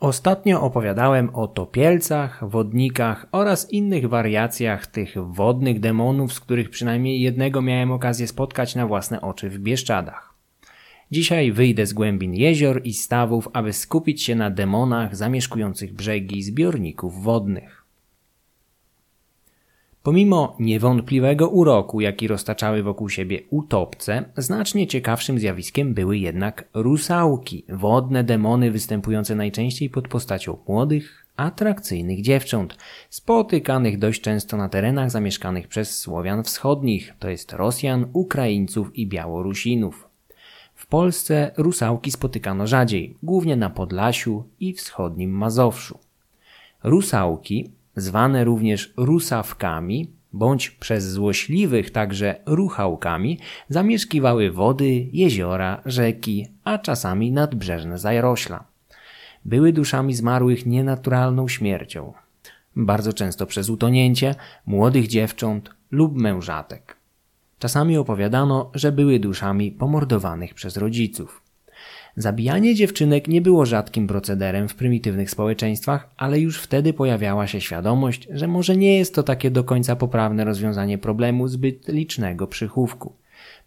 Ostatnio opowiadałem o topielcach, wodnikach oraz innych wariacjach tych wodnych demonów, z których przynajmniej jednego miałem okazję spotkać na własne oczy w Bieszczadach. Dzisiaj wyjdę z głębin jezior i stawów, aby skupić się na demonach zamieszkujących brzegi zbiorników wodnych. Pomimo niewątpliwego uroku, jaki roztaczały wokół siebie utopce, znacznie ciekawszym zjawiskiem były jednak rusałki, wodne demony występujące najczęściej pod postacią młodych, atrakcyjnych dziewcząt, spotykanych dość często na terenach zamieszkanych przez Słowian wschodnich, to jest Rosjan, Ukraińców i Białorusinów. W Polsce rusałki spotykano rzadziej, głównie na Podlasiu i wschodnim Mazowszu. Rusałki zwane również rusawkami, bądź przez złośliwych także ruchałkami, zamieszkiwały wody, jeziora, rzeki, a czasami nadbrzeżne zarośla. Były duszami zmarłych nienaturalną śmiercią, bardzo często przez utonięcie młodych dziewcząt lub mężatek. Czasami opowiadano, że były duszami pomordowanych przez rodziców. Zabijanie dziewczynek nie było rzadkim procederem w prymitywnych społeczeństwach, ale już wtedy pojawiała się świadomość, że może nie jest to takie do końca poprawne rozwiązanie problemu zbyt licznego przychówku.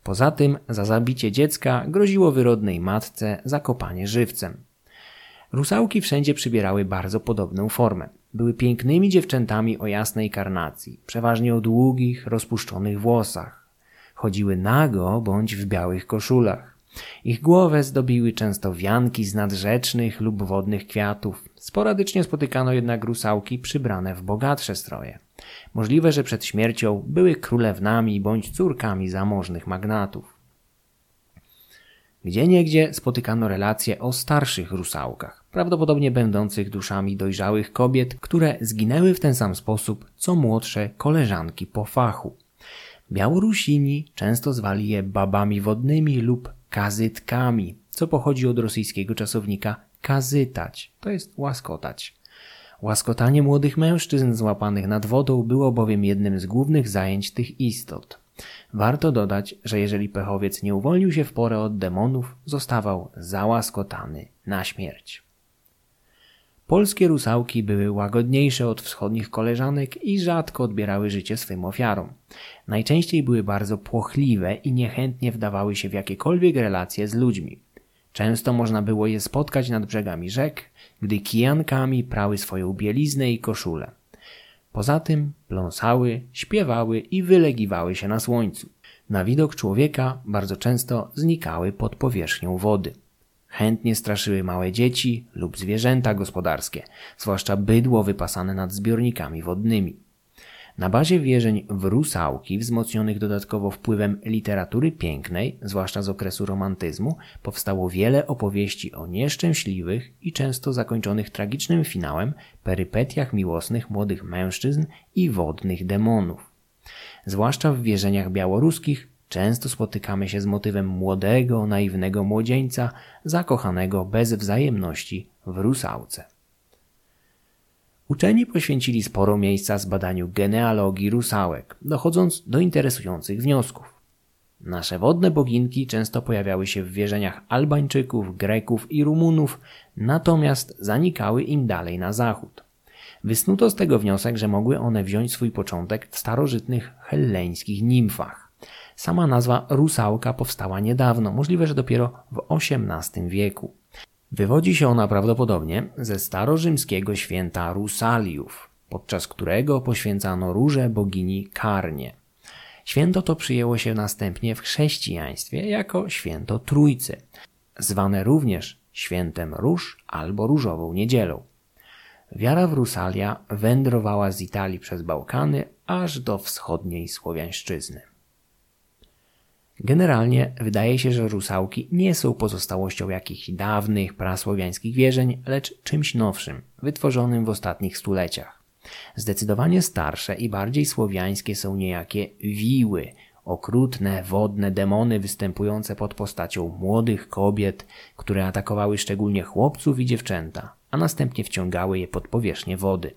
Poza tym za zabicie dziecka groziło wyrodnej matce zakopanie żywcem. Rusałki wszędzie przybierały bardzo podobną formę. Były pięknymi dziewczętami o jasnej karnacji, przeważnie o długich, rozpuszczonych włosach. Chodziły nago bądź w białych koszulach. Ich głowę zdobiły często wianki z nadrzecznych lub wodnych kwiatów. Sporadycznie spotykano jednak rusałki przybrane w bogatsze stroje. Możliwe, że przed śmiercią były królewnami bądź córkami zamożnych magnatów. Gdzieniegdzie spotykano relacje o starszych rusałkach, prawdopodobnie będących duszami dojrzałych kobiet, które zginęły w ten sam sposób co młodsze koleżanki po fachu. Białorusini często zwali je babami wodnymi lub kazytkami, co pochodzi od rosyjskiego czasownika kazytać, to jest łaskotać. Łaskotanie młodych mężczyzn złapanych nad wodą było bowiem jednym z głównych zajęć tych istot. Warto dodać, że jeżeli pechowiec nie uwolnił się w porę od demonów, zostawał załaskotany na śmierć. Polskie rusałki były łagodniejsze od wschodnich koleżanek i rzadko odbierały życie swym ofiarom. Najczęściej były bardzo płochliwe i niechętnie wdawały się w jakiekolwiek relacje z ludźmi. Często można było je spotkać nad brzegami rzek, gdy kijankami prały swoją bieliznę i koszulę. Poza tym pląsały, śpiewały i wylegiwały się na słońcu. Na widok człowieka bardzo często znikały pod powierzchnią wody. Chętnie straszyły małe dzieci lub zwierzęta gospodarskie, zwłaszcza bydło wypasane nad zbiornikami wodnymi. Na bazie wierzeń w rusałki, wzmocnionych dodatkowo wpływem literatury pięknej, zwłaszcza z okresu romantyzmu, powstało wiele opowieści o nieszczęśliwych i często zakończonych tragicznym finałem perypetiach miłosnych młodych mężczyzn i wodnych demonów. Zwłaszcza w wierzeniach białoruskich Często spotykamy się z motywem młodego, naiwnego młodzieńca, zakochanego bez wzajemności w rusałce. Uczeni poświęcili sporo miejsca zbadaniu genealogii rusałek, dochodząc do interesujących wniosków. Nasze wodne boginki często pojawiały się w wierzeniach Albańczyków, Greków i Rumunów, natomiast zanikały im dalej na zachód. Wysnuto z tego wniosek, że mogły one wziąć swój początek w starożytnych helleńskich nimfach. Sama nazwa rusałka powstała niedawno, możliwe, że dopiero w XVIII wieku. Wywodzi się ona prawdopodobnie ze starorzymskiego święta Rusaliów, podczas którego poświęcano róże bogini Karnie. Święto to przyjęło się następnie w chrześcijaństwie jako święto Trójcy, zwane również świętem róż albo różową niedzielą. Wiara w Rusalia wędrowała z Italii przez Bałkany aż do wschodniej Słowiańszczyzny. Generalnie wydaje się, że rusałki nie są pozostałością jakichś dawnych prasłowiańskich wierzeń, lecz czymś nowszym, wytworzonym w ostatnich stuleciach. Zdecydowanie starsze i bardziej słowiańskie są niejakie wiły, okrutne, wodne demony występujące pod postacią młodych kobiet, które atakowały szczególnie chłopców i dziewczęta, a następnie wciągały je pod powierzchnię wody.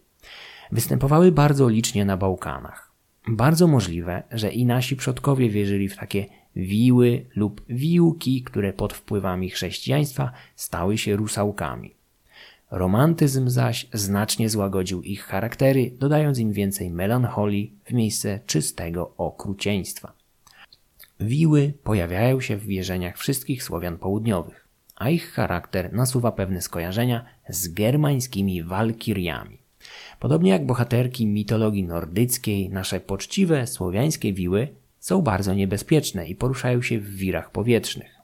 Występowały bardzo licznie na Bałkanach. Bardzo możliwe, że i nasi przodkowie wierzyli w takie wiły lub wiłki, które pod wpływami chrześcijaństwa stały się rusałkami. Romantyzm zaś znacznie złagodził ich charaktery, dodając im więcej melancholii w miejsce czystego okrucieństwa. Wiły pojawiają się w wierzeniach wszystkich Słowian południowych, a ich charakter nasuwa pewne skojarzenia z germańskimi walkiriami. Podobnie jak bohaterki mitologii nordyckiej, nasze poczciwe słowiańskie wiły są bardzo niebezpieczne i poruszają się w wirach powietrznych.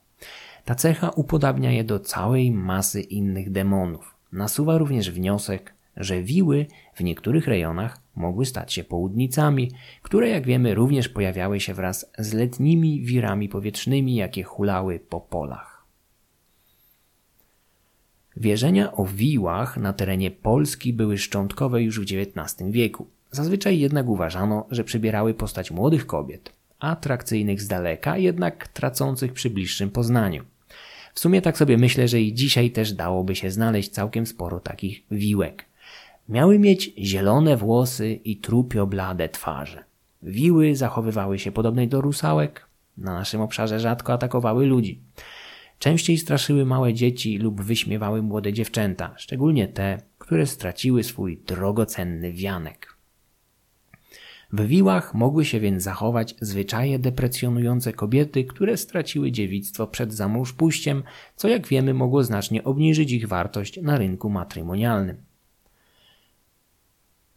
Ta cecha upodabnia je do całej masy innych demonów. Nasuwa również wniosek, że wiły w niektórych rejonach mogły stać się południcami, które jak wiemy również pojawiały się wraz z letnimi wirami powietrznymi, jakie hulały po polach. Wierzenia o wiłach na terenie Polski były szczątkowe już w XIX wieku. Zazwyczaj jednak uważano, że przybierały postać młodych kobiet, atrakcyjnych z daleka, jednak tracących przy bliższym poznaniu. W sumie tak sobie myślę, że i dzisiaj też dałoby się znaleźć całkiem sporo takich wiłek. Miały mieć zielone włosy i trupio blade twarze. Wiły zachowywały się podobnie do rusałek. Na naszym obszarze rzadko atakowały ludzi. Częściej straszyły małe dzieci lub wyśmiewały młode dziewczęta, szczególnie te, które straciły swój drogocenny wianek. W wiłach mogły się więc zachować zwyczaje deprecjonujące kobiety, które straciły dziewictwo przed zamążpójściem, co jak wiemy mogło znacznie obniżyć ich wartość na rynku matrymonialnym.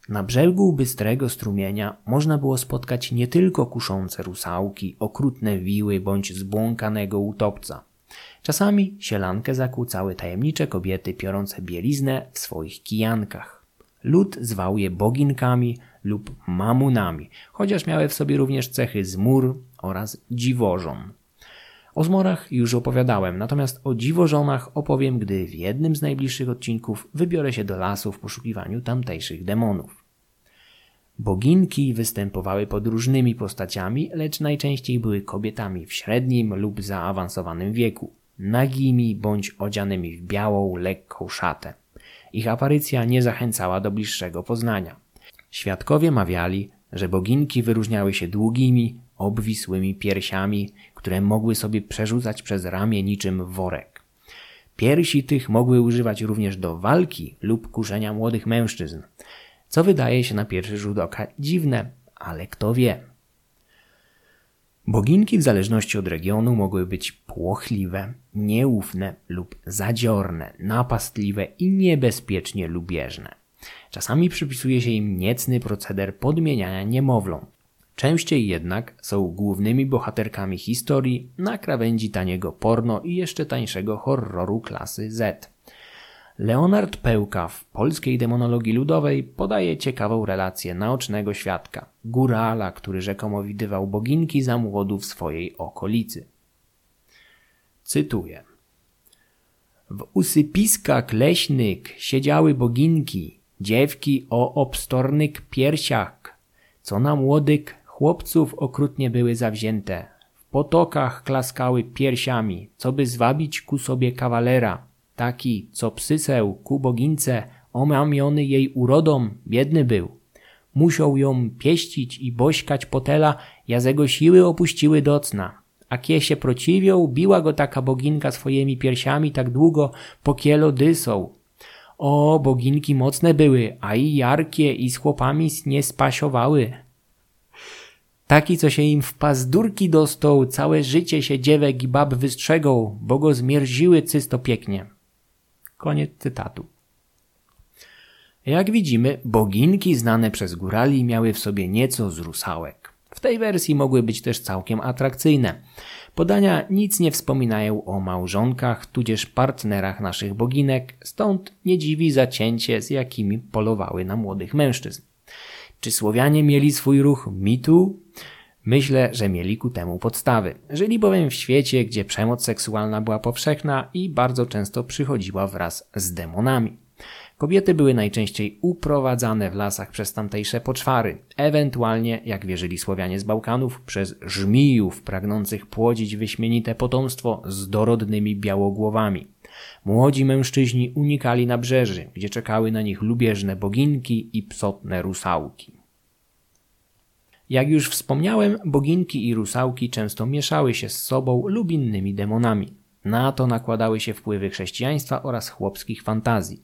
Na brzegu bystrego strumienia można było spotkać nie tylko kuszące rusałki, okrutne wiły bądź zbłąkanego utopca. Czasami sielankę zakłócały tajemnicze kobiety piorące bieliznę w swoich kijankach. Lud zwał je boginkami lub mamunami, chociaż miały w sobie również cechy zmór oraz dziwożon. O zmorach już opowiadałem, natomiast o dziwożonach opowiem, gdy w jednym z najbliższych odcinków wybiorę się do lasu w poszukiwaniu tamtejszych demonów. Boginki występowały pod różnymi postaciami, lecz najczęściej były kobietami w średnim lub zaawansowanym wieku, nagimi bądź odzianymi w białą, lekką szatę. Ich aparycja nie zachęcała do bliższego poznania. Świadkowie mawiali, że boginki wyróżniały się długimi, obwisłymi piersiami, które mogły sobie przerzucać przez ramię niczym worek. Piersi tych mogły używać również do walki lub kuszenia młodych mężczyzn, co wydaje się na pierwszy rzut oka dziwne, ale kto wie. Boginki w zależności od regionu mogły być płochliwe, nieufne lub zadziorne, napastliwe i niebezpiecznie lubieżne. Czasami przypisuje się im niecny proceder podmieniania niemowląt. Częściej jednak są głównymi bohaterkami historii na krawędzi taniego porno i jeszcze tańszego horroru klasy Z. Leonard Pełka w polskiej demonologii ludowej podaje ciekawą relację naocznego świadka, górala, który rzekomo widywał boginki za młodu w swojej okolicy. Cytuję. W usypiskach leśnych siedziały boginki, dziewki o obstornych piersiach, co na młodych chłopców okrutnie były zawzięte. W potokach klaskały piersiami, co by zwabić ku sobie kawalera, taki, co psyseł ku bogince, omamiony jej urodą, biedny był. Musiał ją pieścić i bośkać potela, jazego siły opuściły docna. A kie się prociwią, biła go taka boginka swoimi piersiami tak długo, pokielo dysą. O, boginki mocne były, a i jarkie i z chłopami nie spasiowały. Taki, co się im w pazdurki dostał, całe życie się dziewek i bab wystrzegą, bo go zmierziły cysto pięknie. Koniec cytatu. Jak widzimy, boginki znane przez górali miały w sobie nieco z rusałek. W tej wersji mogły być też całkiem atrakcyjne. Podania nic nie wspominają o małżonkach, tudzież partnerach naszych boginek, stąd nie dziwi zacięcie, z jakimi polowały na młodych mężczyzn. Czy Słowianie mieli swój ruch mitu? Myślę, że mieli ku temu podstawy. Żyli bowiem w świecie, gdzie przemoc seksualna była powszechna i bardzo często przychodziła wraz z demonami. Kobiety były najczęściej uprowadzane w lasach przez tamtejsze poczwary, ewentualnie, jak wierzyli Słowianie z Bałkanów, przez żmijów pragnących płodzić wyśmienite potomstwo z dorodnymi białogłowami. Młodzi mężczyźni unikali nabrzeży, gdzie czekały na nich lubieżne boginki i psotne rusałki. Jak już wspomniałem, boginki i rusałki często mieszały się z sobą lub innymi demonami. Na to nakładały się wpływy chrześcijaństwa oraz chłopskich fantazji.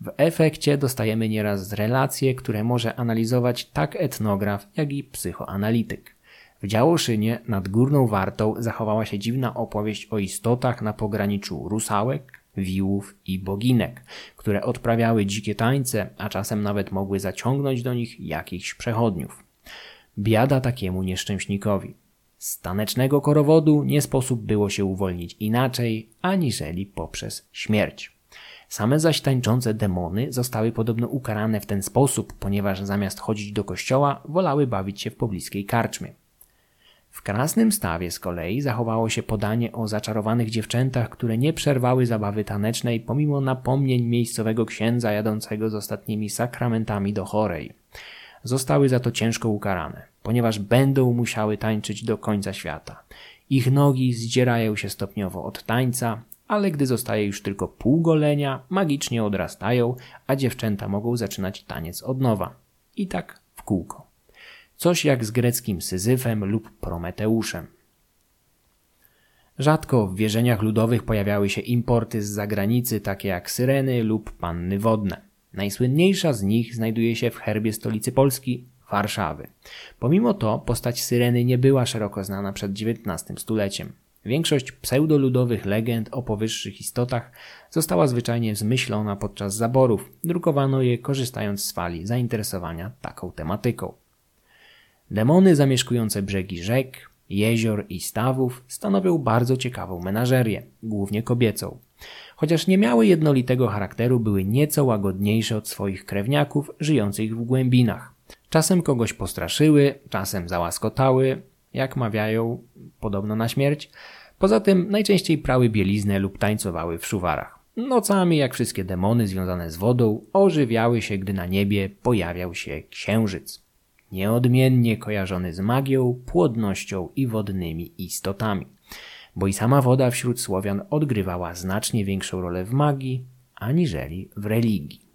W efekcie dostajemy nieraz relacje, które może analizować tak etnograf, jak i psychoanalityk. W Działoszynie nad Górną Wartą zachowała się dziwna opowieść o istotach na pograniczu rusałek, wiłów i boginek, które odprawiały dzikie tańce, a czasem nawet mogły zaciągnąć do nich jakichś przechodniów. Biada takiemu nieszczęśnikowi. Z tanecznego korowodu nie sposób było się uwolnić inaczej, aniżeli poprzez śmierć. Same zaś tańczące demony zostały podobno ukarane w ten sposób, ponieważ zamiast chodzić do kościoła, wolały bawić się w pobliskiej karczmie. W krasnym stawie z kolei zachowało się podanie o zaczarowanych dziewczętach, które nie przerwały zabawy tanecznej pomimo napomnień miejscowego księdza jadącego z ostatnimi sakramentami do chorej. Zostały za to ciężko ukarane, ponieważ będą musiały tańczyć do końca świata. Ich nogi zdzierają się stopniowo od tańca, ale gdy zostaje już tylko pół golenia, magicznie odrastają, a dziewczęta mogą zaczynać taniec od nowa. I tak w kółko. Coś jak z greckim Syzyfem lub Prometeuszem. Rzadko w wierzeniach ludowych pojawiały się importy z zagranicy, takie jak syreny lub panny wodne. Najsłynniejsza z nich znajduje się w herbie stolicy Polski, Warszawy. Pomimo to postać syreny nie była szeroko znana przed XIX stuleciem. Większość pseudoludowych legend o powyższych istotach została zwyczajnie zmyślona podczas zaborów. Drukowano je korzystając z fali zainteresowania taką tematyką. Demony zamieszkujące brzegi rzek, jezior i stawów stanowią bardzo ciekawą menażerię, głównie kobiecą. Chociaż nie miały jednolitego charakteru, były nieco łagodniejsze od swoich krewniaków żyjących w głębinach. Czasem kogoś postraszyły, czasem załaskotały, jak mawiają, podobno na śmierć. Poza tym najczęściej prały bieliznę lub tańcowały w szuwarach. Nocami, jak wszystkie demony związane z wodą, ożywiały się, gdy na niebie pojawiał się księżyc. Nieodmiennie kojarzony z magią, płodnością i wodnymi istotami. Bo i sama woda wśród Słowian odgrywała znacznie większą rolę w magii aniżeli w religii.